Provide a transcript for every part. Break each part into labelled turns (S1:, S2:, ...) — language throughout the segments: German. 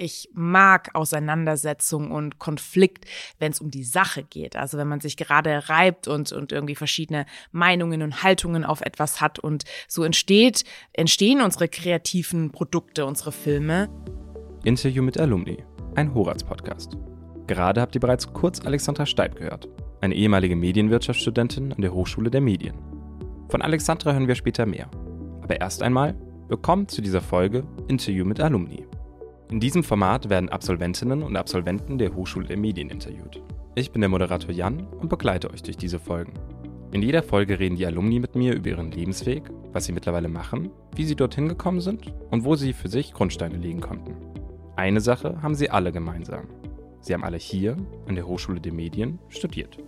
S1: Ich mag Auseinandersetzung und Konflikt, wenn es um die Sache geht. Also wenn man sich gerade reibt und, und irgendwie verschiedene Meinungen und Haltungen auf etwas hat. Und so entsteht, entstehen unsere kreativen Produkte, unsere Filme.
S2: Interview mit Alumni, ein Horaz-Podcast. Gerade habt ihr bereits kurz Alexandra Steib gehört, eine ehemalige Medienwirtschaftsstudentin an der Hochschule der Medien. Von Alexandra hören wir später mehr. Aber erst einmal, willkommen zu dieser Folge Interview mit Alumni. In diesem Format werden Absolventinnen und Absolventen der Hochschule der Medien interviewt. Ich bin der Moderator Jan und begleite euch durch diese Folgen. In jeder Folge reden die Alumni mit mir über ihren Lebensweg, was sie mittlerweile machen, wie sie dorthin gekommen sind und wo sie für sich Grundsteine legen konnten. Eine Sache haben sie alle gemeinsam. Sie haben alle hier, an der Hochschule der Medien, studiert.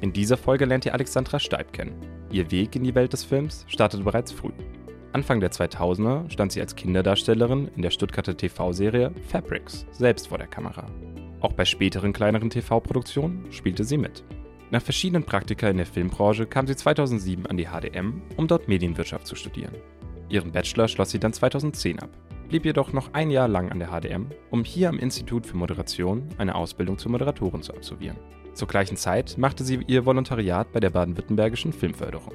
S2: In dieser Folge lernt ihr Alexandra Steib kennen. Ihr Weg in die Welt des Films startete bereits früh. Anfang der 2000er stand sie als Kinderdarstellerin in der Stuttgarter TV-Serie Fabrics selbst vor der Kamera. Auch bei späteren kleineren TV-Produktionen spielte sie mit. Nach verschiedenen Praktika in der Filmbranche kam sie 2007 an die HDM, um dort Medienwirtschaft zu studieren. Ihren Bachelor schloss sie dann 2010 ab, blieb jedoch noch ein Jahr lang an der HDM, um hier am Institut für Moderation eine Ausbildung zur Moderatorin zu absolvieren. Zur gleichen Zeit machte sie ihr Volontariat bei der baden-württembergischen Filmförderung.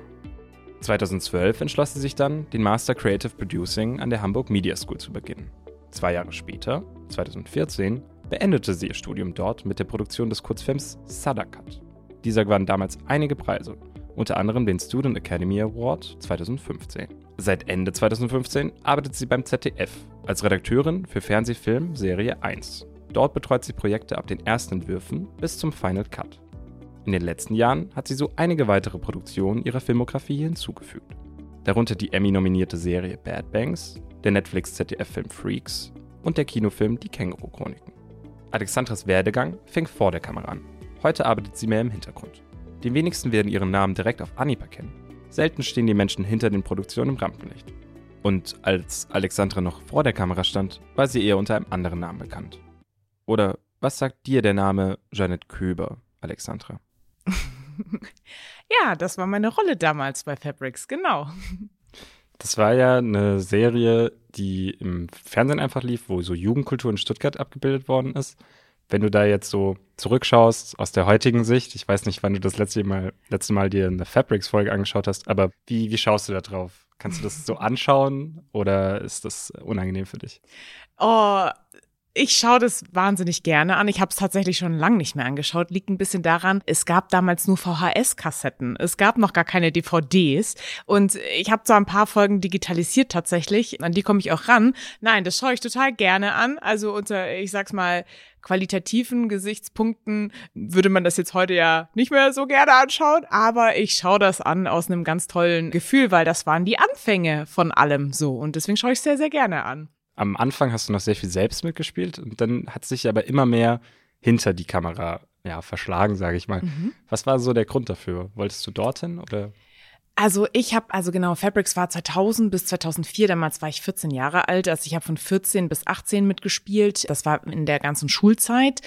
S2: 2012 entschloss sie sich dann, den Master Creative Producing an der Hamburg Media School zu beginnen. Zwei Jahre später, 2014, beendete sie ihr Studium dort mit der Produktion des Kurzfilms Sadakat. Dieser gewann damals einige Preise, unter anderem den Student Academy Award 2015. Seit Ende 2015 arbeitet sie beim ZDF als Redakteurin für Fernsehfilm Serie 1. Dort betreut sie Projekte ab den ersten Entwürfen bis zum Final Cut. In den letzten Jahren hat sie so einige weitere Produktionen ihrer Filmografie hinzugefügt. Darunter die Emmy-nominierte Serie Bad Banks, der Netflix-ZDF-Film Freaks und der Kinofilm Die Känguru-Chroniken. Alexandras Werdegang fängt vor der Kamera an. Heute arbeitet sie mehr im Hintergrund. Die wenigsten werden ihren Namen direkt auf Anhieb erkennen. Selten stehen die Menschen hinter den Produktionen im Rampenlicht. Und als Alexandra noch vor der Kamera stand, war sie eher unter einem anderen Namen bekannt. Oder was sagt dir der Name Janet Köber, Alexandra?
S1: ja, das war meine Rolle damals bei Fabrics, genau.
S2: Das war ja eine Serie, die im Fernsehen einfach lief, wo so Jugendkultur in Stuttgart abgebildet worden ist. Wenn du da jetzt so zurückschaust aus der heutigen Sicht, ich weiß nicht, wann du das letzte Mal, letzte Mal dir eine Fabrics-Folge angeschaut hast, aber wie, wie schaust du da drauf? Kannst du das so anschauen oder ist das unangenehm für dich?
S1: Oh, ich schaue das wahnsinnig gerne an. Ich habe es tatsächlich schon lange nicht mehr angeschaut. Liegt ein bisschen daran, es gab damals nur VHS-Kassetten. Es gab noch gar keine DVDs. Und ich habe zwar ein paar Folgen digitalisiert tatsächlich. An die komme ich auch ran. Nein, das schaue ich total gerne an. Also unter, ich sag's mal, qualitativen Gesichtspunkten würde man das jetzt heute ja nicht mehr so gerne anschauen, aber ich schaue das an aus einem ganz tollen Gefühl, weil das waren die Anfänge von allem so und deswegen schaue ich sehr, sehr gerne an
S2: am Anfang hast du noch sehr viel selbst mitgespielt und dann hat sich aber immer mehr hinter die Kamera ja, verschlagen, sage ich mal. Mhm. Was war so der Grund dafür? Wolltest du dorthin oder?
S1: Also ich habe, also genau, Fabrics war 2000 bis 2004, damals war ich 14 Jahre alt, also ich habe von 14 bis 18 mitgespielt, das war in der ganzen Schulzeit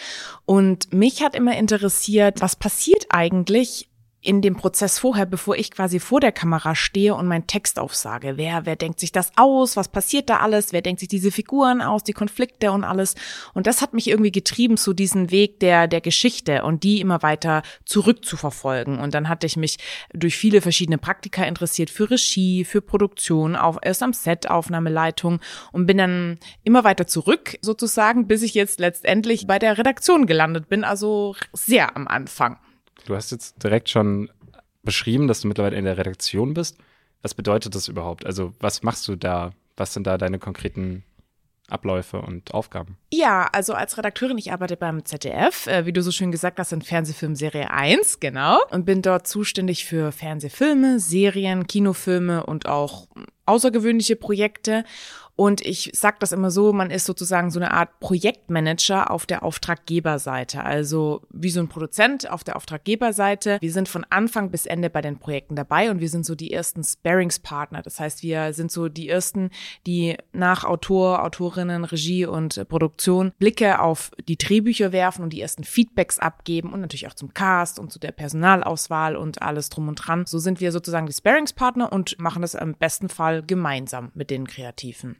S1: und mich hat immer interessiert, was passiert eigentlich, in dem Prozess vorher, bevor ich quasi vor der Kamera stehe und meinen Text aufsage. Wer, wer denkt sich das aus? Was passiert da alles? Wer denkt sich diese Figuren aus, die Konflikte und alles? Und das hat mich irgendwie getrieben zu diesem Weg der, der Geschichte und die immer weiter zurückzuverfolgen. Und dann hatte ich mich durch viele verschiedene Praktika interessiert für Regie, für Produktion, auf, erst am Set, Aufnahmeleitung und bin dann immer weiter zurück sozusagen, bis ich jetzt letztendlich bei der Redaktion gelandet bin, also sehr am Anfang.
S2: Du hast jetzt direkt schon beschrieben, dass du mittlerweile in der Redaktion bist. Was bedeutet das überhaupt? Also, was machst du da? Was sind da deine konkreten Abläufe und Aufgaben?
S1: Ja, also als Redakteurin, ich arbeite beim ZDF, äh, wie du so schön gesagt hast, in Fernsehfilm Serie 1, genau, und bin dort zuständig für Fernsehfilme, Serien, Kinofilme und auch außergewöhnliche Projekte. Und ich sage das immer so, man ist sozusagen so eine Art Projektmanager auf der Auftraggeberseite. Also wie so ein Produzent auf der Auftraggeberseite. Wir sind von Anfang bis Ende bei den Projekten dabei und wir sind so die ersten Sparringspartner. Das heißt, wir sind so die ersten, die nach Autor, Autorinnen, Regie und Produktion Blicke auf die Drehbücher werfen und die ersten Feedbacks abgeben und natürlich auch zum Cast und zu der Personalauswahl und alles drum und dran. So sind wir sozusagen die Sparringspartner und machen das im besten Fall gemeinsam mit den Kreativen.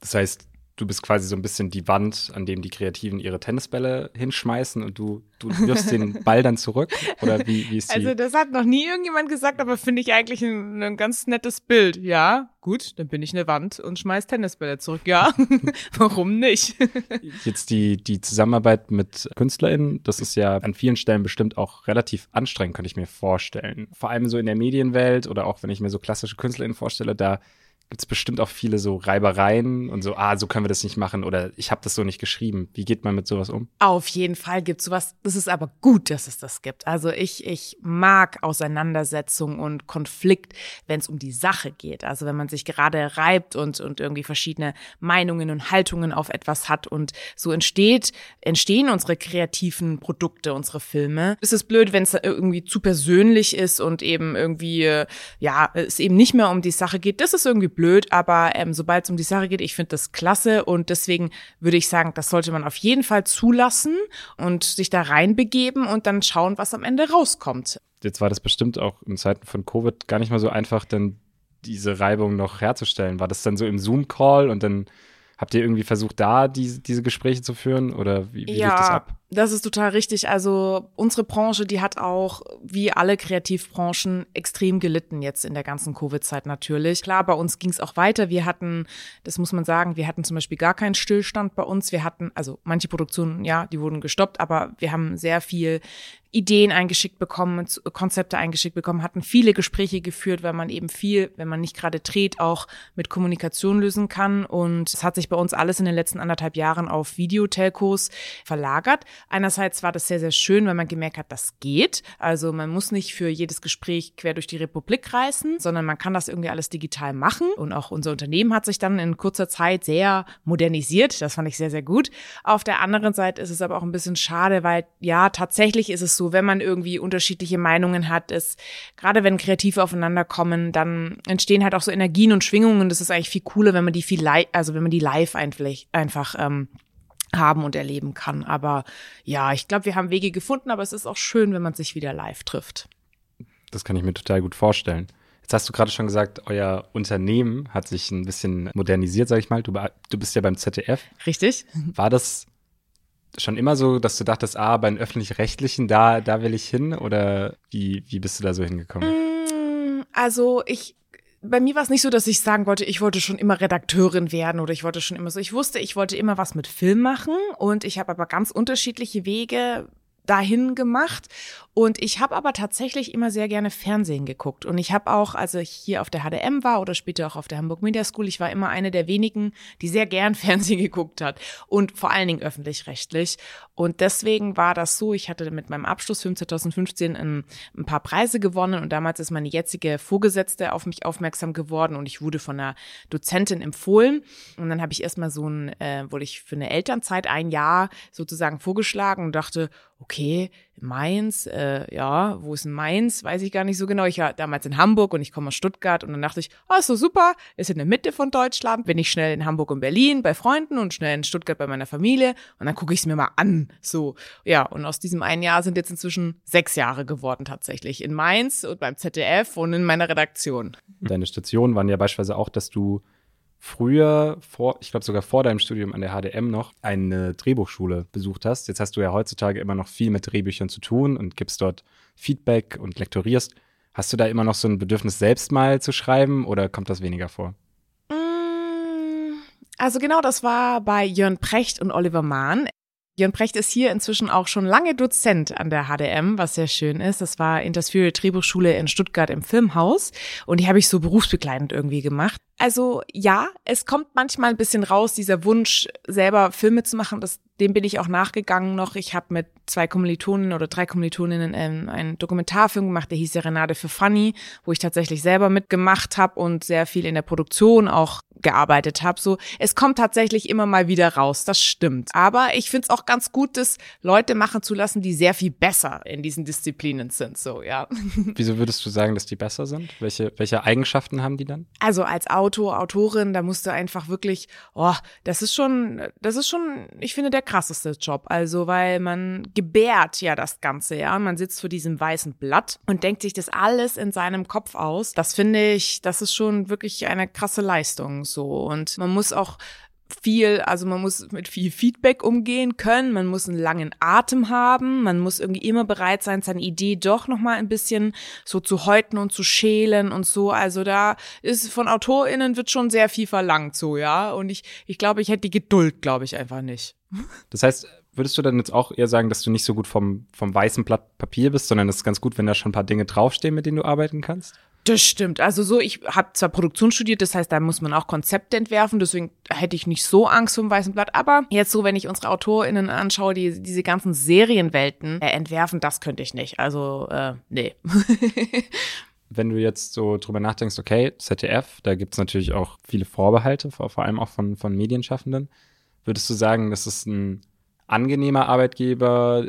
S2: Das heißt, du bist quasi so ein bisschen die Wand, an dem die Kreativen ihre Tennisbälle hinschmeißen und du, du wirfst den Ball dann zurück? Oder wie, wie ist die?
S1: Also das hat noch nie irgendjemand gesagt, aber finde ich eigentlich ein, ein, ganz nettes Bild. Ja, gut, dann bin ich eine Wand und schmeiß Tennisbälle zurück. Ja, warum nicht?
S2: Jetzt die, die Zusammenarbeit mit KünstlerInnen, das ist ja an vielen Stellen bestimmt auch relativ anstrengend, könnte ich mir vorstellen. Vor allem so in der Medienwelt oder auch wenn ich mir so klassische KünstlerInnen vorstelle, da gibt es bestimmt auch viele so Reibereien und so, ah, so können wir das nicht machen oder ich habe das so nicht geschrieben. Wie geht man mit sowas um?
S1: Auf jeden Fall gibt es sowas. Es ist aber gut, dass es das gibt. Also ich, ich mag Auseinandersetzung und Konflikt, wenn es um die Sache geht. Also wenn man sich gerade reibt und, und irgendwie verschiedene Meinungen und Haltungen auf etwas hat und so entsteht, entstehen unsere kreativen Produkte, unsere Filme. Es ist blöd, wenn es irgendwie zu persönlich ist und eben irgendwie, äh, ja, es eben nicht mehr um die Sache geht. Das ist irgendwie blöd, aber ähm, sobald es um die Sache geht, ich finde das klasse und deswegen würde ich sagen, das sollte man auf jeden Fall zulassen und sich da reinbegeben und dann schauen, was am Ende rauskommt.
S2: Jetzt war das bestimmt auch in Zeiten von Covid gar nicht mal so einfach, dann diese Reibung noch herzustellen. War das dann so im Zoom-Call und dann habt ihr irgendwie versucht, da die, diese Gespräche zu führen oder wie, wie
S1: ja,
S2: lief das ab?
S1: Das ist total richtig. Also unsere Branche, die hat auch, wie alle Kreativbranchen, extrem gelitten jetzt in der ganzen Covid-Zeit natürlich. Klar, bei uns ging es auch weiter. Wir hatten, das muss man sagen, wir hatten zum Beispiel gar keinen Stillstand bei uns. Wir hatten, also manche Produktionen, ja, die wurden gestoppt, aber wir haben sehr viel Ideen eingeschickt bekommen, Konzepte eingeschickt bekommen, hatten viele Gespräche geführt, weil man eben viel, wenn man nicht gerade dreht, auch mit Kommunikation lösen kann. Und es hat sich bei uns alles in den letzten anderthalb Jahren auf Videotelcos verlagert. Einerseits war das sehr, sehr schön, weil man gemerkt hat, das geht. Also man muss nicht für jedes Gespräch quer durch die Republik reisen, sondern man kann das irgendwie alles digital machen. Und auch unser Unternehmen hat sich dann in kurzer Zeit sehr modernisiert. Das fand ich sehr, sehr gut. Auf der anderen Seite ist es aber auch ein bisschen schade, weil ja, tatsächlich ist es so, wenn man irgendwie unterschiedliche Meinungen hat, ist, gerade wenn Kreative aufeinander kommen, dann entstehen halt auch so Energien und Schwingungen. Das ist eigentlich viel cooler, wenn man die viel also wenn man die live einfach ähm, haben und erleben kann. Aber ja, ich glaube, wir haben Wege gefunden, aber es ist auch schön, wenn man sich wieder live trifft.
S2: Das kann ich mir total gut vorstellen. Jetzt hast du gerade schon gesagt, euer Unternehmen hat sich ein bisschen modernisiert, sag ich mal. Du, du bist ja beim ZDF.
S1: Richtig.
S2: War das schon immer so, dass du dachtest, ah, bei den öffentlich-rechtlichen, da, da will ich hin? Oder wie, wie bist du da so hingekommen?
S1: Mm, also ich bei mir war es nicht so, dass ich sagen wollte, ich wollte schon immer Redakteurin werden oder ich wollte schon immer so. Ich wusste, ich wollte immer was mit Film machen und ich habe aber ganz unterschiedliche Wege dahin gemacht. Und ich habe aber tatsächlich immer sehr gerne Fernsehen geguckt. Und ich habe auch, als ich hier auf der HDM war oder später auch auf der Hamburg Media School, ich war immer eine der wenigen, die sehr gern Fernsehen geguckt hat. Und vor allen Dingen öffentlich-rechtlich. Und deswegen war das so, ich hatte mit meinem Abschlussfilm 2015 ein, ein, paar Preise gewonnen und damals ist meine jetzige Vorgesetzte auf mich aufmerksam geworden und ich wurde von einer Dozentin empfohlen. Und dann habe ich erstmal so ein, äh, wurde ich für eine Elternzeit ein Jahr sozusagen vorgeschlagen und dachte, okay, Mainz, äh, ja, wo ist Mainz? Weiß ich gar nicht so genau. Ich war damals in Hamburg und ich komme aus Stuttgart und dann dachte ich, ist so super, ist in der Mitte von Deutschland, bin ich schnell in Hamburg und Berlin bei Freunden und schnell in Stuttgart bei meiner Familie und dann gucke ich es mir mal an. So, ja, und aus diesem einen Jahr sind jetzt inzwischen sechs Jahre geworden tatsächlich. In Mainz und beim ZDF und in meiner Redaktion.
S2: Deine Stationen waren ja beispielsweise auch, dass du früher, vor, ich glaube sogar vor deinem Studium an der HDM noch, eine Drehbuchschule besucht hast. Jetzt hast du ja heutzutage immer noch viel mit Drehbüchern zu tun und gibst dort Feedback und lektorierst. Hast du da immer noch so ein Bedürfnis, selbst mal zu schreiben oder kommt das weniger vor?
S1: Mm, also genau, das war bei Jörn Precht und Oliver Mahn. Jörn Precht ist hier inzwischen auch schon lange Dozent an der HDM, was sehr schön ist. Das war in das Fury Drehbuchschule in Stuttgart im Filmhaus und die habe ich so berufsbegleitend irgendwie gemacht. Also ja, es kommt manchmal ein bisschen raus, dieser Wunsch, selber Filme zu machen. Das, dem bin ich auch nachgegangen noch. Ich habe mit zwei Kommilitonen oder drei Kommilitoninnen ähm, einen Dokumentarfilm gemacht, der hieß Serenade für Funny, wo ich tatsächlich selber mitgemacht habe und sehr viel in der Produktion auch gearbeitet habe. So, es kommt tatsächlich immer mal wieder raus, das stimmt. Aber ich finde es auch ganz gut, das Leute machen zu lassen, die sehr viel besser in diesen Disziplinen sind. So, ja.
S2: Wieso würdest du sagen, dass die besser sind? Welche, welche Eigenschaften haben die dann?
S1: Also als Autor, Autorin, da musst du einfach wirklich, oh, das ist schon, das ist schon, ich finde, der krasseste Job. Also, weil man gebärt ja das Ganze, ja. Man sitzt vor diesem weißen Blatt und denkt sich das alles in seinem Kopf aus. Das finde ich, das ist schon wirklich eine krasse Leistung so. Und man muss auch viel, also man muss mit viel Feedback umgehen können, man muss einen langen Atem haben, man muss irgendwie immer bereit sein, seine Idee doch noch mal ein bisschen so zu häuten und zu schälen und so. Also da ist von AutorInnen wird schon sehr viel verlangt, so, ja. Und ich, ich glaube, ich hätte die Geduld, glaube ich, einfach nicht.
S2: Das heißt, würdest du dann jetzt auch eher sagen, dass du nicht so gut vom, vom weißen Blatt Papier bist, sondern es ist ganz gut, wenn da schon ein paar Dinge draufstehen, mit denen du arbeiten kannst?
S1: Das stimmt. Also so, ich habe zwar Produktion studiert, das heißt, da muss man auch Konzepte entwerfen, deswegen hätte ich nicht so Angst vor dem weißen Blatt. Aber jetzt so, wenn ich unsere AutorInnen anschaue, die diese ganzen Serienwelten äh, entwerfen, das könnte ich nicht. Also, äh, nee.
S2: wenn du jetzt so drüber nachdenkst, okay, ZDF, da gibt's natürlich auch viele Vorbehalte, vor, vor allem auch von, von Medienschaffenden. Würdest du sagen, das ist ein angenehmer Arbeitgeber,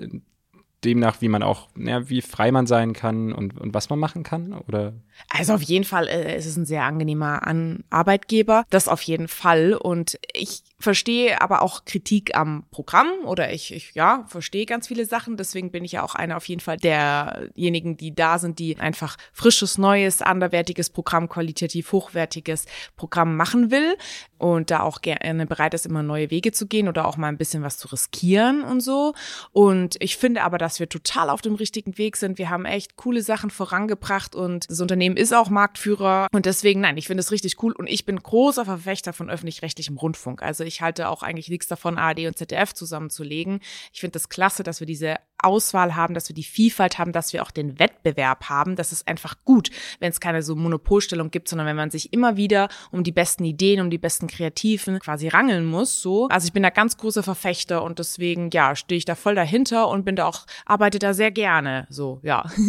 S2: demnach, wie man auch, ja, wie frei man sein kann und, und was man machen kann? Oder?
S1: Also auf jeden Fall äh, ist es ein sehr angenehmer An Arbeitgeber. Das auf jeden Fall. Und ich verstehe aber auch Kritik am Programm oder ich, ich ja, verstehe ganz viele Sachen. Deswegen bin ich ja auch einer auf jeden Fall derjenigen, die da sind, die einfach frisches, neues, anderwertiges Programm, qualitativ hochwertiges Programm machen will und da auch gerne bereit ist, immer neue Wege zu gehen oder auch mal ein bisschen was zu riskieren und so. Und ich finde aber, dass wir total auf dem richtigen Weg sind. Wir haben echt coole Sachen vorangebracht und das Unternehmen ist auch Marktführer. Und deswegen, nein, ich finde es richtig cool und ich bin großer Verfechter von öffentlich-rechtlichem Rundfunk. Also ich halte auch eigentlich nichts davon, ARD und ZDF zusammenzulegen. Ich finde das klasse, dass wir diese Auswahl haben, dass wir die Vielfalt haben, dass wir auch den Wettbewerb haben. Das ist einfach gut, wenn es keine so Monopolstellung gibt, sondern wenn man sich immer wieder um die besten Ideen, um die besten Kreativen quasi rangeln muss. So, also ich bin da ganz großer Verfechter und deswegen ja stehe ich da voll dahinter und bin da auch arbeite da sehr gerne. So ja.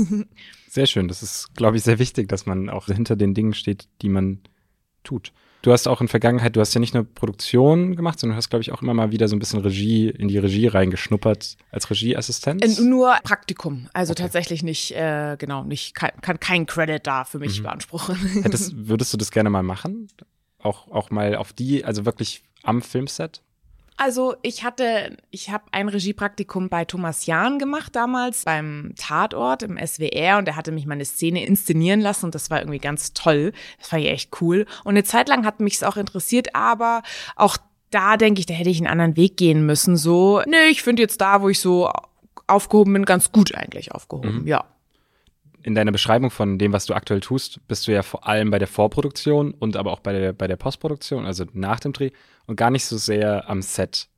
S2: Sehr schön. Das ist, glaube ich, sehr wichtig, dass man auch hinter den Dingen steht, die man tut. Du hast auch in Vergangenheit, du hast ja nicht nur Produktion gemacht, sondern du hast, glaube ich, auch immer mal wieder so ein bisschen Regie, in die Regie reingeschnuppert als Regieassistent.
S1: Äh, nur Praktikum, also okay. tatsächlich nicht, äh, genau, nicht, kann, kann kein Credit da für mich mhm. beanspruchen.
S2: Hättest, würdest du das gerne mal machen? Auch, auch mal auf die, also wirklich am Filmset?
S1: Also ich hatte, ich habe ein Regiepraktikum bei Thomas Jahn gemacht damals beim Tatort im SWR und er hatte mich meine Szene inszenieren lassen und das war irgendwie ganz toll. Das war ja echt cool. Und eine Zeit lang hat mich es auch interessiert, aber auch da denke ich, da hätte ich einen anderen Weg gehen müssen. So, nö, ich finde jetzt da, wo ich so aufgehoben bin, ganz gut eigentlich aufgehoben. Mhm. Ja
S2: in deiner Beschreibung von dem, was du aktuell tust, bist du ja vor allem bei der Vorproduktion und aber auch bei der, bei der Postproduktion, also nach dem Dreh und gar nicht so sehr am Set.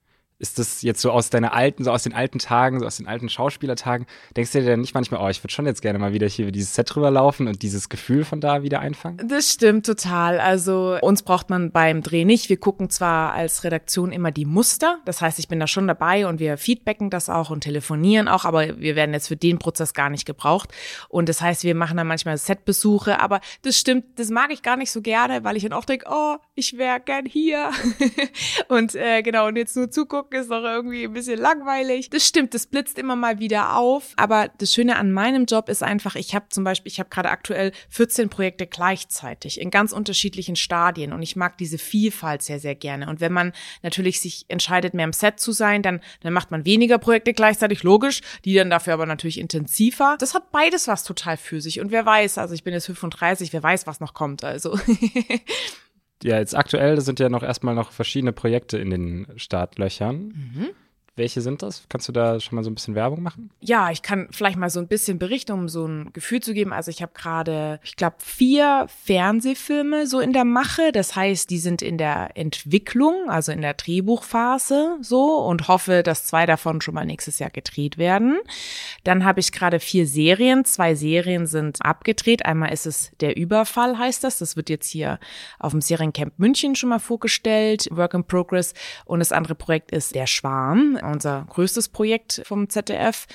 S2: Ist das jetzt so aus deiner alten, so aus den alten Tagen, so aus den alten Schauspielertagen, denkst du dir dann nicht manchmal, oh, ich würde schon jetzt gerne mal wieder hier über dieses Set drüber laufen und dieses Gefühl von da wieder einfangen?
S1: Das stimmt total. Also uns braucht man beim Dreh nicht. Wir gucken zwar als Redaktion immer die Muster, das heißt, ich bin da schon dabei und wir feedbacken das auch und telefonieren auch, aber wir werden jetzt für den Prozess gar nicht gebraucht. Und das heißt, wir machen dann manchmal Setbesuche, aber das stimmt, das mag ich gar nicht so gerne, weil ich dann auch denke, oh, ich wäre gern hier. und äh, genau, und jetzt nur zugucken ist doch irgendwie ein bisschen langweilig. Das stimmt, das blitzt immer mal wieder auf. Aber das Schöne an meinem Job ist einfach, ich habe zum Beispiel, ich habe gerade aktuell 14 Projekte gleichzeitig in ganz unterschiedlichen Stadien und ich mag diese Vielfalt sehr, sehr gerne. Und wenn man natürlich sich entscheidet, mehr im Set zu sein, dann, dann macht man weniger Projekte gleichzeitig, logisch, die dann dafür aber natürlich intensiver. Das hat beides was total für sich. Und wer weiß, also ich bin jetzt 35, wer weiß, was noch kommt. Also.
S2: ja, jetzt aktuell sind ja noch erstmal noch verschiedene Projekte in den Startlöchern. Mhm. Welche sind das? Kannst du da schon mal so ein bisschen Werbung machen?
S1: Ja, ich kann vielleicht mal so ein bisschen berichten, um so ein Gefühl zu geben. Also ich habe gerade, ich glaube, vier Fernsehfilme so in der Mache. Das heißt, die sind in der Entwicklung, also in der Drehbuchphase so und hoffe, dass zwei davon schon mal nächstes Jahr gedreht werden. Dann habe ich gerade vier Serien. Zwei Serien sind abgedreht. Einmal ist es Der Überfall, heißt das. Das wird jetzt hier auf dem Seriencamp München schon mal vorgestellt. Work in Progress. Und das andere Projekt ist Der Schwarm unser größtes Projekt vom ZDF.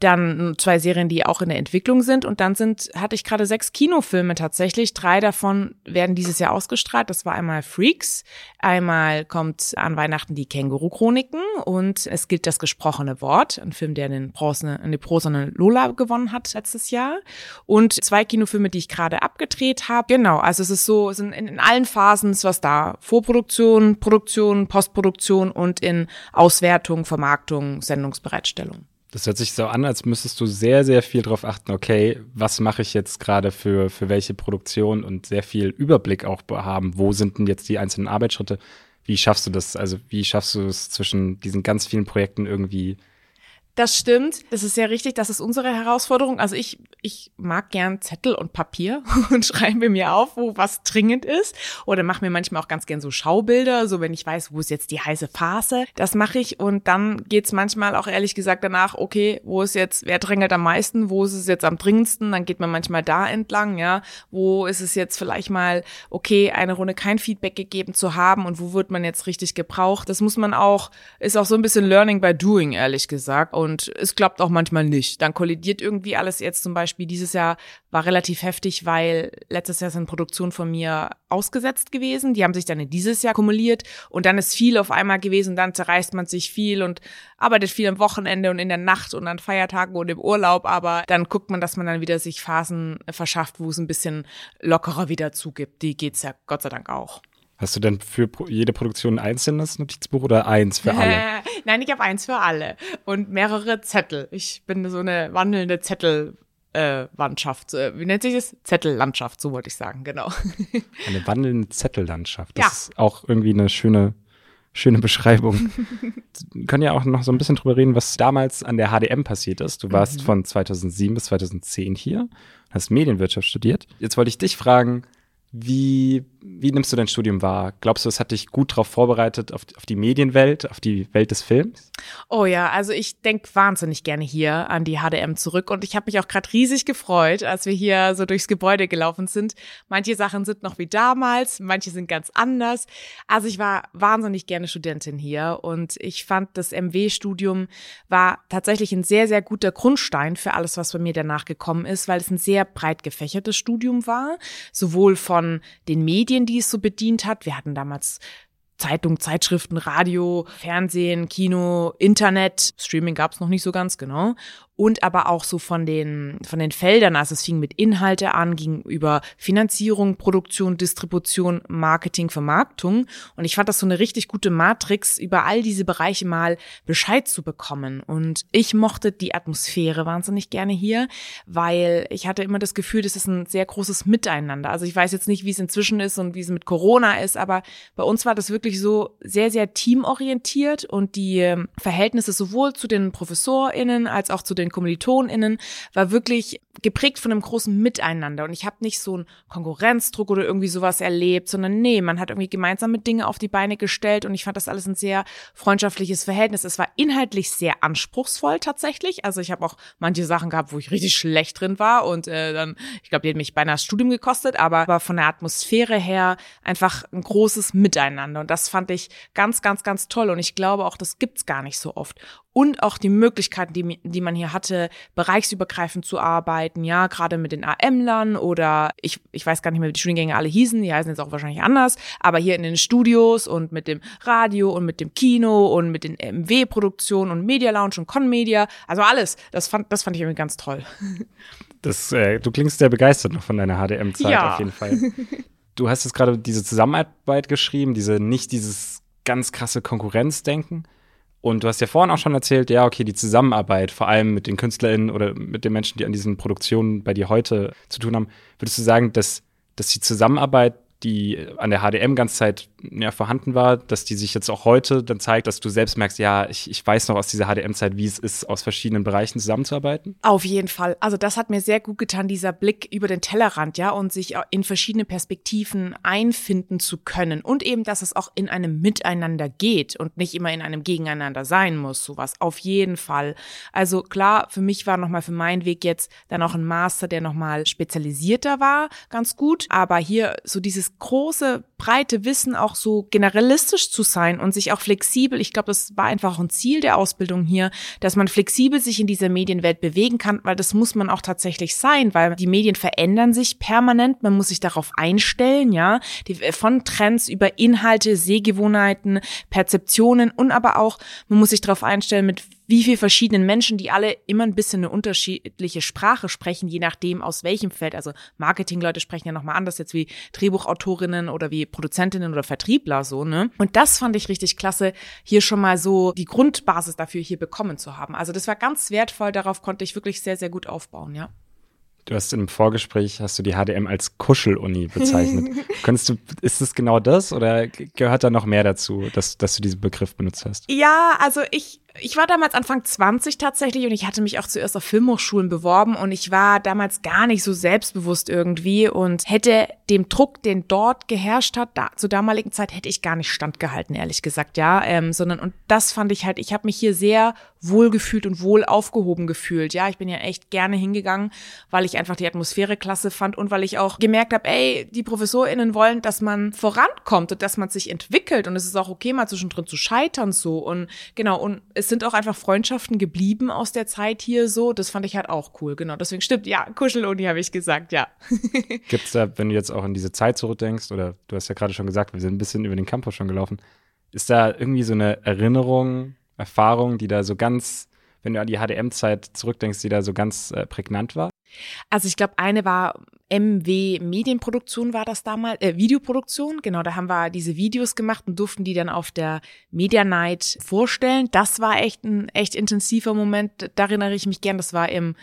S1: Dann zwei Serien, die auch in der Entwicklung sind. Und dann sind, hatte ich gerade sechs Kinofilme tatsächlich. Drei davon werden dieses Jahr ausgestrahlt. Das war einmal Freaks. Einmal kommt an Weihnachten die Känguru-Chroniken und es gilt das gesprochene Wort. Ein Film, der den Bronze, eine Lola gewonnen hat letztes Jahr. Und zwei Kinofilme, die ich gerade abgedreht habe. Genau. Also es ist so, sind in, in allen Phasen ist was da. Vorproduktion, Produktion, Postproduktion und in Auswertung, Vermarktung, Sendungsbereitstellung.
S2: Das hört sich so an, als müsstest du sehr, sehr viel darauf achten, okay, was mache ich jetzt gerade für, für welche Produktion und sehr viel Überblick auch haben, wo sind denn jetzt die einzelnen Arbeitsschritte. Wie schaffst du das? Also wie schaffst du es zwischen diesen ganz vielen Projekten irgendwie
S1: das stimmt. Das ist ja richtig. Das ist unsere Herausforderung. Also ich, ich mag gern Zettel und Papier und schreibe mir auf, wo was dringend ist. Oder mache mir manchmal auch ganz gern so Schaubilder, so wenn ich weiß, wo ist jetzt die heiße Phase. Das mache ich. Und dann geht's manchmal auch ehrlich gesagt danach, okay, wo ist jetzt, wer drängelt am meisten, wo ist es jetzt am dringendsten? Dann geht man manchmal da entlang, ja. Wo ist es jetzt vielleicht mal, okay, eine Runde kein Feedback gegeben zu haben und wo wird man jetzt richtig gebraucht? Das muss man auch, ist auch so ein bisschen Learning by Doing, ehrlich gesagt. Und und es klappt auch manchmal nicht. Dann kollidiert irgendwie alles jetzt zum Beispiel. Dieses Jahr war relativ heftig, weil letztes Jahr sind Produktionen von mir ausgesetzt gewesen. Die haben sich dann in dieses Jahr kumuliert und dann ist viel auf einmal gewesen. Dann zerreißt man sich viel und arbeitet viel am Wochenende und in der Nacht und an Feiertagen und im Urlaub. Aber dann guckt man, dass man dann wieder sich Phasen verschafft, wo es ein bisschen lockerer wieder zugibt. Die geht's ja Gott sei Dank auch.
S2: Hast du denn für jede Produktion ein einzelnes Notizbuch oder eins für alle?
S1: Nein, ich habe eins für alle und mehrere Zettel. Ich bin so eine wandelnde Zettel. Landschaft, äh, wie nennt sich das? Zettellandschaft, so wollte ich sagen, genau.
S2: Eine wandelnde Zettellandschaft. Das ja. ist auch irgendwie eine schöne, schöne Beschreibung. Wir können ja auch noch so ein bisschen drüber reden, was damals an der HDM passiert ist. Du warst mhm. von 2007 bis 2010 hier, hast Medienwirtschaft studiert. Jetzt wollte ich dich fragen, wie, wie nimmst du dein Studium wahr? Glaubst du, es hat dich gut darauf vorbereitet, auf, auf, die Medienwelt, auf die Welt des Films?
S1: Oh ja, also ich denke wahnsinnig gerne hier an die HDM zurück und ich habe mich auch gerade riesig gefreut, als wir hier so durchs Gebäude gelaufen sind. Manche Sachen sind noch wie damals, manche sind ganz anders. Also ich war wahnsinnig gerne Studentin hier und ich fand, das MW-Studium war tatsächlich ein sehr, sehr guter Grundstein für alles, was bei mir danach gekommen ist, weil es ein sehr breit gefächertes Studium war, sowohl von von den Medien, die es so bedient hat. Wir hatten damals Zeitung, Zeitschriften, Radio, Fernsehen, Kino, Internet. Streaming gab es noch nicht so ganz genau und aber auch so von den, von den Feldern. Also es fing mit Inhalte an, ging über Finanzierung, Produktion, Distribution, Marketing, Vermarktung. Und ich fand das so eine richtig gute Matrix, über all diese Bereiche mal Bescheid zu bekommen. Und ich mochte die Atmosphäre wahnsinnig gerne hier, weil ich hatte immer das Gefühl, das ist ein sehr großes Miteinander. Also ich weiß jetzt nicht, wie es inzwischen ist und wie es mit Corona ist, aber bei uns war das wirklich so sehr, sehr teamorientiert und die ähm, Verhältnisse sowohl zu den ProfessorInnen als auch zu den den KommilitonInnen war wirklich geprägt von einem großen Miteinander. Und ich habe nicht so einen Konkurrenzdruck oder irgendwie sowas erlebt, sondern nee, man hat irgendwie gemeinsame Dinge auf die Beine gestellt und ich fand das alles ein sehr freundschaftliches Verhältnis. Es war inhaltlich sehr anspruchsvoll tatsächlich. Also ich habe auch manche Sachen gehabt, wo ich richtig schlecht drin war und äh, dann, ich glaube, die hat mich beinahe das Studium gekostet, aber, aber von der Atmosphäre her einfach ein großes Miteinander. Und das fand ich ganz, ganz, ganz toll. Und ich glaube auch, das gibt's gar nicht so oft und auch die Möglichkeiten, die, die man hier hatte, bereichsübergreifend zu arbeiten, ja, gerade mit den AM-Lern oder ich, ich weiß gar nicht mehr, wie die Studiengänge alle hießen, die heißen jetzt auch wahrscheinlich anders, aber hier in den Studios und mit dem Radio und mit dem Kino und mit den MW-Produktionen und Media Lounge und Conmedia, also alles, das fand, das fand ich irgendwie ganz toll.
S2: Das, äh, du klingst sehr begeistert noch von deiner HDM-Zeit ja. auf jeden Fall. Du hast jetzt gerade diese Zusammenarbeit geschrieben, diese nicht dieses ganz krasse Konkurrenzdenken. Und du hast ja vorhin auch schon erzählt, ja, okay, die Zusammenarbeit, vor allem mit den KünstlerInnen oder mit den Menschen, die an diesen Produktionen bei dir heute zu tun haben, würdest du sagen, dass, dass die Zusammenarbeit die an der HDM ganz Zeit ja, vorhanden war, dass die sich jetzt auch heute dann zeigt, dass du selbst merkst, ja, ich, ich weiß noch aus dieser HDM-Zeit, wie es ist, aus verschiedenen Bereichen zusammenzuarbeiten?
S1: Auf jeden Fall. Also das hat mir sehr gut getan, dieser Blick über den Tellerrand, ja, und sich in verschiedene Perspektiven einfinden zu können und eben, dass es auch in einem Miteinander geht und nicht immer in einem Gegeneinander sein muss, sowas. Auf jeden Fall. Also klar, für mich war nochmal für meinen Weg jetzt dann auch ein Master, der nochmal spezialisierter war, ganz gut, aber hier so dieses dieses große, breite Wissen auch so generalistisch zu sein und sich auch flexibel, ich glaube, das war einfach ein Ziel der Ausbildung hier, dass man flexibel sich in dieser Medienwelt bewegen kann, weil das muss man auch tatsächlich sein, weil die Medien verändern sich permanent, man muss sich darauf einstellen, ja, die, von Trends über Inhalte, Sehgewohnheiten, Perzeptionen und aber auch, man muss sich darauf einstellen, mit wie viel verschiedenen Menschen, die alle immer ein bisschen eine unterschiedliche Sprache sprechen, je nachdem aus welchem Feld. Also Marketingleute sprechen ja nochmal anders jetzt wie Drehbuchautorinnen oder wie Produzentinnen oder Vertriebler so, ne? Und das fand ich richtig klasse, hier schon mal so die Grundbasis dafür hier bekommen zu haben. Also das war ganz wertvoll, darauf konnte ich wirklich sehr, sehr gut aufbauen, ja.
S2: Du hast im Vorgespräch, hast du die HDM als Kuscheluni bezeichnet. Könntest du, ist es genau das oder gehört da noch mehr dazu, dass, dass du diesen Begriff benutzt hast?
S1: Ja, also ich, ich war damals Anfang 20 tatsächlich und ich hatte mich auch zuerst auf Filmhochschulen beworben und ich war damals gar nicht so selbstbewusst irgendwie und hätte dem Druck, den dort geherrscht hat, da, zur damaligen Zeit hätte ich gar nicht standgehalten, ehrlich gesagt, ja, ähm, sondern und das fand ich halt, ich habe mich hier sehr wohlgefühlt und wohl aufgehoben gefühlt, ja, ich bin ja echt gerne hingegangen, weil ich einfach die Atmosphäre klasse fand und weil ich auch gemerkt habe, ey, die ProfessorInnen wollen, dass man vorankommt und dass man sich entwickelt und es ist auch okay, mal zwischendrin zu scheitern so. Und genau und es es sind auch einfach Freundschaften geblieben aus der Zeit hier so. Das fand ich halt auch cool, genau. Deswegen stimmt, ja, Kuscheluni habe ich gesagt, ja.
S2: Gibt es da, wenn du jetzt auch an diese Zeit zurückdenkst, oder du hast ja gerade schon gesagt, wir sind ein bisschen über den Campus schon gelaufen, ist da irgendwie so eine Erinnerung, Erfahrung, die da so ganz, wenn du an die HDM-Zeit zurückdenkst, die da so ganz äh, prägnant war?
S1: Also ich glaube, eine war MW Medienproduktion war das damals, äh, Videoproduktion, genau, da haben wir diese Videos gemacht und durften die dann auf der Media Night vorstellen. Das war echt ein echt intensiver Moment, da erinnere ich mich gern, das war im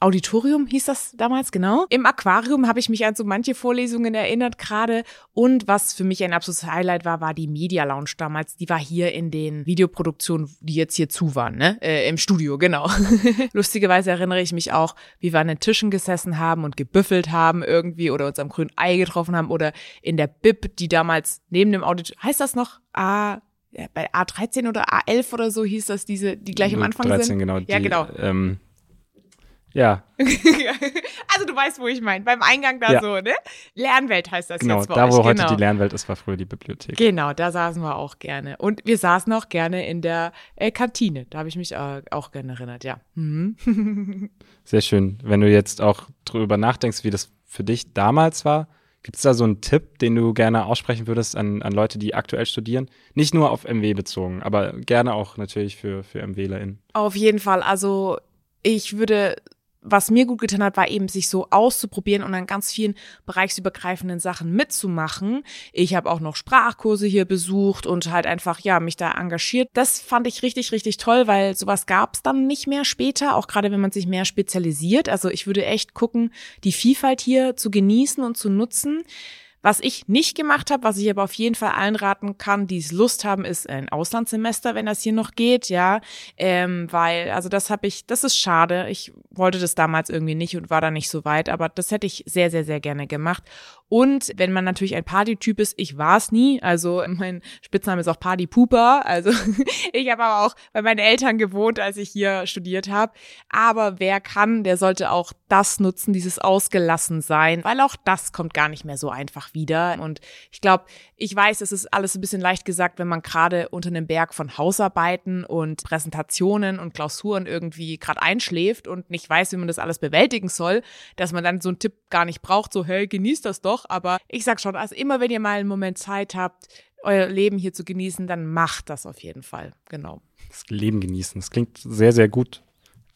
S1: Auditorium hieß das damals, genau. Im Aquarium habe ich mich an so manche Vorlesungen erinnert gerade. Und was für mich ein absolutes Highlight war, war die Media Lounge damals. Die war hier in den Videoproduktionen, die jetzt hier zu waren, ne? Äh, Im Studio, genau. Lustigerweise erinnere ich mich auch, wie wir an den Tischen gesessen haben und gebüffelt haben irgendwie oder uns am grünen Ei getroffen haben oder in der Bib, die damals neben dem Auditorium, heißt das noch? A, ja, bei A13 oder A11 oder so hieß das, diese, die gleich am Anfang 13, sind.
S2: Genau,
S1: ja,
S2: die,
S1: genau.
S2: Ähm ja.
S1: also du weißt, wo ich meine. Beim Eingang da ja. so, ne? Lernwelt heißt das
S2: genau,
S1: jetzt bei
S2: da,
S1: euch.
S2: wo genau. heute die Lernwelt ist, war früher die Bibliothek.
S1: Genau, da saßen wir auch gerne. Und wir saßen auch gerne in der äh, Kantine. Da habe ich mich äh, auch gerne erinnert, ja. Mhm.
S2: Sehr schön. Wenn du jetzt auch drüber nachdenkst, wie das für dich damals war, gibt es da so einen Tipp, den du gerne aussprechen würdest an, an Leute, die aktuell studieren? Nicht nur auf MW bezogen, aber gerne auch natürlich für, für MWlerInnen.
S1: Auf jeden Fall. Also ich würde was mir gut getan hat, war eben sich so auszuprobieren und an ganz vielen bereichsübergreifenden Sachen mitzumachen. Ich habe auch noch Sprachkurse hier besucht und halt einfach ja mich da engagiert. Das fand ich richtig richtig toll, weil sowas gab es dann nicht mehr später, auch gerade wenn man sich mehr spezialisiert. Also ich würde echt gucken, die Vielfalt hier zu genießen und zu nutzen. Was ich nicht gemacht habe, was ich aber auf jeden Fall allen raten kann, die es Lust haben, ist ein Auslandssemester, wenn das hier noch geht, ja, ähm, weil also das habe ich, das ist schade. Ich wollte das damals irgendwie nicht und war da nicht so weit, aber das hätte ich sehr sehr sehr gerne gemacht. Und wenn man natürlich ein Partytyp ist, ich war es nie, also mein Spitzname ist auch Party Pooper, also ich habe aber auch bei meinen Eltern gewohnt, als ich hier studiert habe. Aber wer kann, der sollte auch das nutzen, dieses ausgelassen sein, weil auch das kommt gar nicht mehr so einfach wieder. Und ich glaube, ich weiß, es ist alles ein bisschen leicht gesagt, wenn man gerade unter einem Berg von Hausarbeiten und Präsentationen und Klausuren irgendwie gerade einschläft und nicht weiß, wie man das alles bewältigen soll, dass man dann so einen Tipp gar nicht braucht, so hey, genießt das doch auch, aber ich sag schon, also immer wenn ihr mal einen Moment Zeit habt, euer Leben hier zu genießen, dann macht das auf jeden Fall. Genau.
S2: Das Leben genießen, das klingt sehr, sehr gut.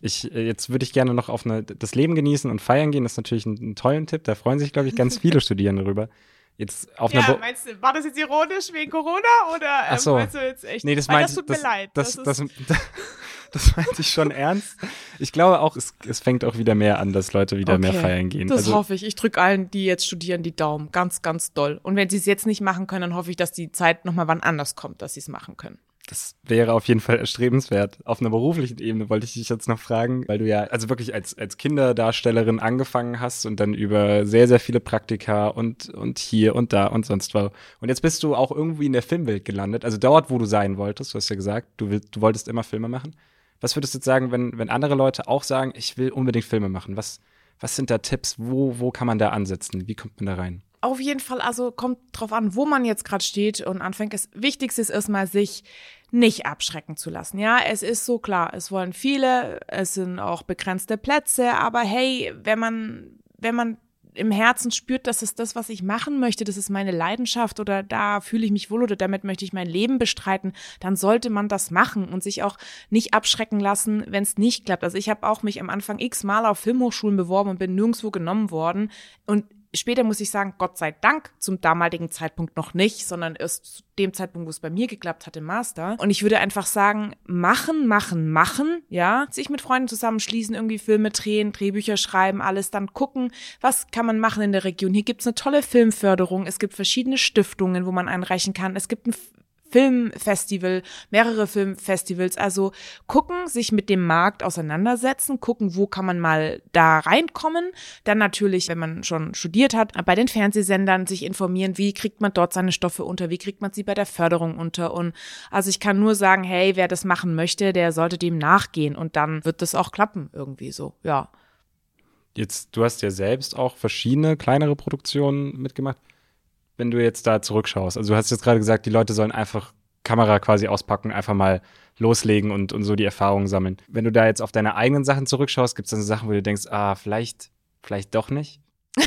S2: Ich, äh, jetzt würde ich gerne noch auf eine, das Leben genießen und feiern gehen. Das ist natürlich ein, ein toller Tipp. Da freuen sich, glaube ich, ganz viele Studierende drüber. Jetzt auf
S1: ja,
S2: einer
S1: meinst du, war das jetzt ironisch wegen Corona oder ähm,
S2: Ach so.
S1: meinst du jetzt echt?
S2: Nee, das, meint,
S1: das tut
S2: das,
S1: mir leid.
S2: Das, das, das, das meinte ich schon ernst. Ich glaube auch, es, es fängt auch wieder mehr an, dass Leute wieder okay. mehr feiern gehen.
S1: Das also, hoffe ich. Ich drücke allen, die jetzt studieren, die Daumen. Ganz, ganz doll. Und wenn sie es jetzt nicht machen können, dann hoffe ich, dass die Zeit nochmal wann anders kommt, dass sie es machen können.
S2: Das wäre auf jeden Fall erstrebenswert. Auf einer beruflichen Ebene wollte ich dich jetzt noch fragen, weil du ja also wirklich als, als Kinderdarstellerin angefangen hast und dann über sehr, sehr viele Praktika und, und hier und da und sonst wo. Und jetzt bist du auch irgendwie in der Filmwelt gelandet, also dort, wo du sein wolltest. Du hast ja gesagt, du, willst, du wolltest immer Filme machen. Was würdest du jetzt sagen, wenn, wenn andere Leute auch sagen, ich will unbedingt Filme machen? Was, was sind da Tipps? Wo, wo kann man da ansetzen? Wie kommt man da rein?
S1: Auf jeden Fall, also kommt drauf an, wo man jetzt gerade steht und anfängt. Das Wichtigste ist erstmal, sich nicht abschrecken zu lassen. Ja, es ist so klar, es wollen viele, es sind auch begrenzte Plätze, aber hey, wenn man, wenn man im Herzen spürt, das ist das, was ich machen möchte, das ist meine Leidenschaft oder da fühle ich mich wohl oder damit möchte ich mein Leben bestreiten, dann sollte man das machen und sich auch nicht abschrecken lassen, wenn es nicht klappt. Also ich habe auch mich am Anfang x-mal auf Filmhochschulen beworben und bin nirgendwo genommen worden und Später muss ich sagen, Gott sei Dank, zum damaligen Zeitpunkt noch nicht, sondern erst zu dem Zeitpunkt, wo es bei mir geklappt hat im Master. Und ich würde einfach sagen, machen, machen, machen, ja, sich mit Freunden zusammenschließen, irgendwie Filme drehen, Drehbücher schreiben, alles dann gucken, was kann man machen in der Region. Hier gibt's eine tolle Filmförderung, es gibt verschiedene Stiftungen, wo man einreichen kann, es gibt ein Filmfestival, mehrere Filmfestivals. Also gucken, sich mit dem Markt auseinandersetzen, gucken, wo kann man mal da reinkommen. Dann natürlich, wenn man schon studiert hat, bei den Fernsehsendern sich informieren, wie kriegt man dort seine Stoffe unter, wie kriegt man sie bei der Förderung unter. Und also ich kann nur sagen, hey, wer das machen möchte, der sollte dem nachgehen und dann wird das auch klappen irgendwie so, ja.
S2: Jetzt, du hast ja selbst auch verschiedene kleinere Produktionen mitgemacht wenn du jetzt da zurückschaust? Also du hast jetzt gerade gesagt, die Leute sollen einfach Kamera quasi auspacken, einfach mal loslegen und, und so die Erfahrungen sammeln. Wenn du da jetzt auf deine eigenen Sachen zurückschaust, gibt es dann so Sachen, wo du denkst, ah, vielleicht, vielleicht doch nicht?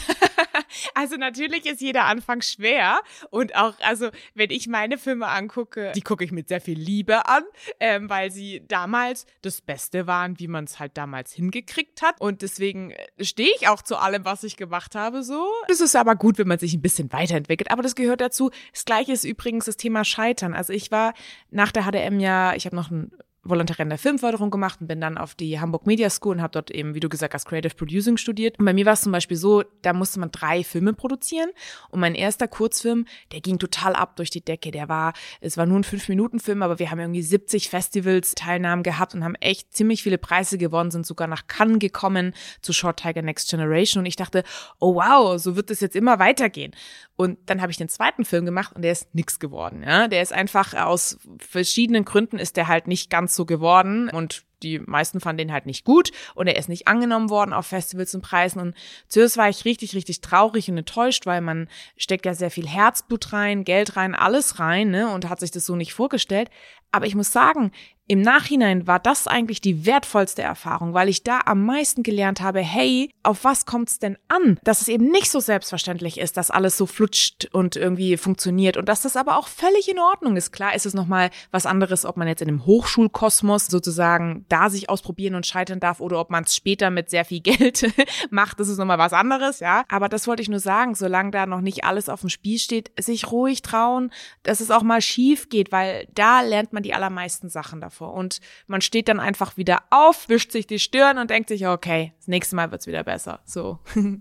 S1: Also natürlich ist jeder Anfang schwer und auch, also wenn ich meine Filme angucke, die gucke ich mit sehr viel Liebe an, ähm, weil sie damals das Beste waren, wie man es halt damals hingekriegt hat und deswegen äh, stehe ich auch zu allem, was ich gemacht habe, so. Es ist aber gut, wenn man sich ein bisschen weiterentwickelt, aber das gehört dazu. Das gleiche ist übrigens das Thema Scheitern. Also ich war nach der HDM ja, ich habe noch ein Volontariat in der Filmförderung gemacht und bin dann auf die Hamburg Media School und habe dort eben, wie du gesagt hast, Creative Producing studiert. Und bei mir war es zum Beispiel so, da musste man drei Filme produzieren und mein erster Kurzfilm, der ging total ab durch die Decke. Der war, es war nur ein Fünf-Minuten-Film, aber wir haben irgendwie 70 Festivals Teilnahmen gehabt und haben echt ziemlich viele Preise gewonnen, sind sogar nach Cannes gekommen zu Short Tiger Next Generation und ich dachte, oh wow, so wird es jetzt immer weitergehen. Und dann habe ich den zweiten Film gemacht und der ist nix geworden. Ja? Der ist einfach aus verschiedenen Gründen ist der halt nicht ganz so geworden. Und die meisten fanden den halt nicht gut und er ist nicht angenommen worden auf Festivals und Preisen. Und zuerst war ich richtig, richtig traurig und enttäuscht, weil man steckt ja sehr viel Herzblut rein, Geld rein, alles rein, ne, und hat sich das so nicht vorgestellt. Aber ich muss sagen, im Nachhinein war das eigentlich die wertvollste Erfahrung, weil ich da am meisten gelernt habe, hey, auf was kommt's denn an? Dass es eben nicht so selbstverständlich ist, dass alles so flutscht und irgendwie funktioniert und dass das aber auch völlig in Ordnung ist. Klar ist es nochmal was anderes, ob man jetzt in einem Hochschulkosmos sozusagen da sich ausprobieren und scheitern darf oder ob man es später mit sehr viel Geld macht, das ist nochmal was anderes, ja. Aber das wollte ich nur sagen, solange da noch nicht alles auf dem Spiel steht, sich ruhig trauen, dass es auch mal schief geht, weil da lernt man die allermeisten Sachen davor. Und man steht dann einfach wieder auf, wischt sich die Stirn und denkt sich, okay, das nächste Mal wird's wieder besser. So.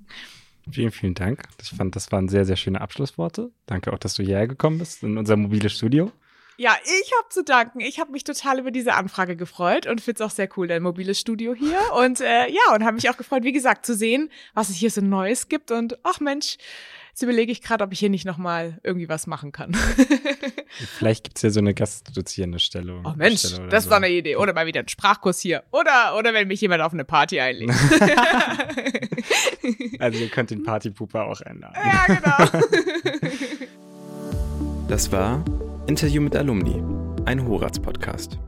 S2: Vielen, vielen Dank. Ich fand, das waren sehr, sehr schöne Abschlussworte. Danke auch, dass du hierher gekommen bist in unser mobiles Studio.
S1: Ja, ich habe zu danken. Ich habe mich total über diese Anfrage gefreut und finde es auch sehr cool, dein mobiles Studio hier. Und äh, ja, und habe mich auch gefreut, wie gesagt, zu sehen, was es hier so Neues gibt. Und ach Mensch, jetzt überlege ich gerade, ob ich hier nicht nochmal irgendwie was machen kann.
S2: Vielleicht gibt's ja so eine gastdozierende Stelle.
S1: Oh Mensch,
S2: Stelle
S1: das
S2: so.
S1: war eine Idee. Oder mal wieder ein Sprachkurs hier. Oder, oder wenn mich jemand auf eine Party einlädt.
S2: Also ihr könnt den Partypooper auch ändern.
S1: ja, genau.
S2: Das war Interview mit Alumni, ein Horaz-Podcast.